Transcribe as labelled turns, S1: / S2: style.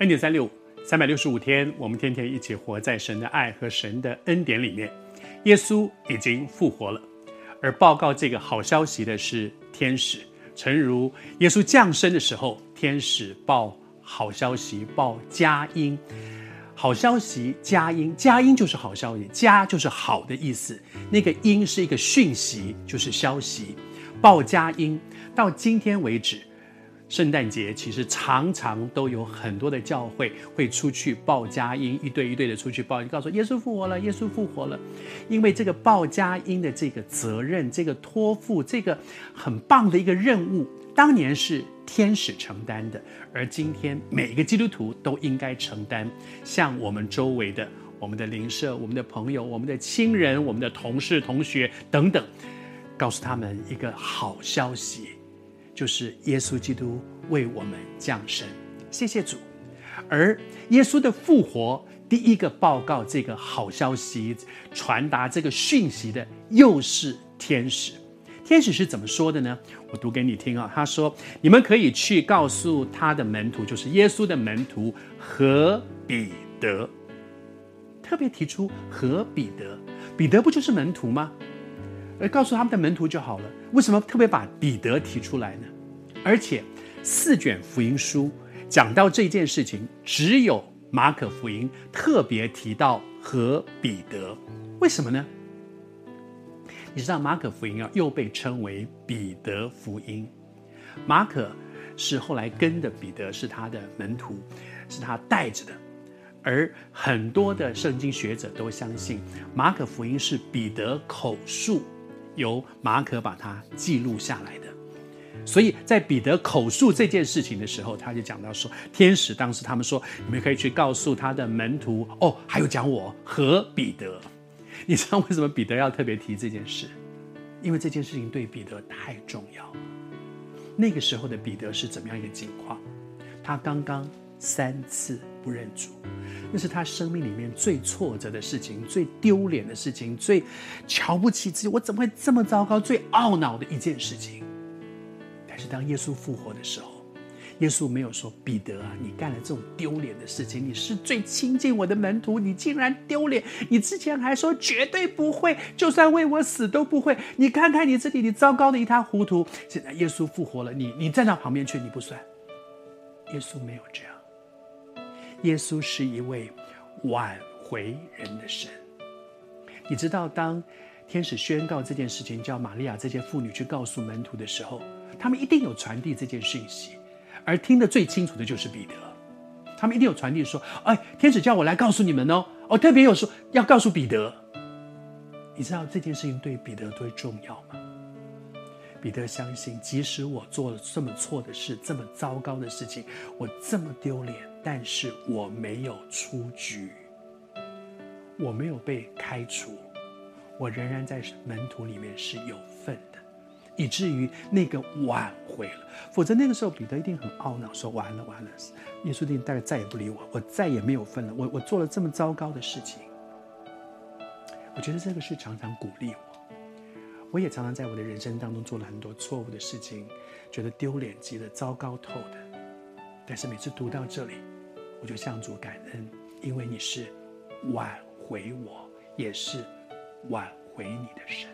S1: 恩典三六五，三百六十五天，我们天天一起活在神的爱和神的恩典里面。耶稣已经复活了，而报告这个好消息的是天使。诚如耶稣降生的时候，天使报好消息，报佳音。好消息，佳音，佳音就是好消息，佳就是好的意思。那个音是一个讯息，就是消息。报佳音，到今天为止。圣诞节其实常常都有很多的教会会出去报佳音，一对一对的出去报，告诉耶稣复活了，耶稣复活了。因为这个报佳音的这个责任，这个托付，这个很棒的一个任务，当年是天使承担的，而今天每一个基督徒都应该承担，像我们周围的、我们的邻舍、我们的朋友、我们的亲人、我们的同事、同学等等，告诉他们一个好消息。就是耶稣基督为我们降生，谢谢主。而耶稣的复活，第一个报告这个好消息、传达这个讯息的，又是天使。天使是怎么说的呢？我读给你听啊。他说：“你们可以去告诉他的门徒，就是耶稣的门徒和彼得，特别提出和彼得。彼得不就是门徒吗？”而告诉他们的门徒就好了。为什么特别把彼得提出来呢？而且四卷福音书讲到这件事情，只有马可福音特别提到和彼得。为什么呢？你知道马可福音啊，又被称为彼得福音。马可是后来跟的彼得，是他的门徒，是他带着的。而很多的圣经学者都相信，马可福音是彼得口述。由马可把它记录下来的，所以在彼得口述这件事情的时候，他就讲到说，天使当时他们说，你们可以去告诉他的门徒哦，还有讲我和彼得。你知道为什么彼得要特别提这件事？因为这件事情对彼得太重要了。那个时候的彼得是怎么样一个情况？他刚刚三次不认主。那是他生命里面最挫折的事情，最丢脸的事情，最瞧不起自己，我怎么会这么糟糕？最懊恼的一件事情。但是当耶稣复活的时候，耶稣没有说：“彼得啊，你干了这种丢脸的事情，你是最亲近我的门徒，你竟然丢脸！你之前还说绝对不会，就算为我死都不会。你看看你自己，你糟糕的一塌糊涂。现在耶稣复活了，你你站到旁边去，你不算。耶稣没有这样。”耶稣是一位挽回人的神。你知道，当天使宣告这件事情，叫玛利亚这些妇女去告诉门徒的时候，他们一定有传递这件讯息，而听得最清楚的就是彼得。他们一定有传递说：“哎，天使叫我来告诉你们哦，哦，特别有说要告诉彼得。”你知道这件事情对彼得多重要吗？彼得相信，即使我做了这么错的事，这么糟糕的事情，我这么丢脸。但是我没有出局，我没有被开除，我仍然在门徒里面是有份的，以至于那个挽回了。否则那个时候彼得一定很懊恼，说完了完了，耶稣定大概再也不理我，我再也没有份了。我我做了这么糟糕的事情，我觉得这个是常常鼓励我。我也常常在我的人生当中做了很多错误的事情，觉得丢脸极了，糟糕透的。但是每次读到这里，我就向主感恩，因为你是挽回我，也是挽回你的神。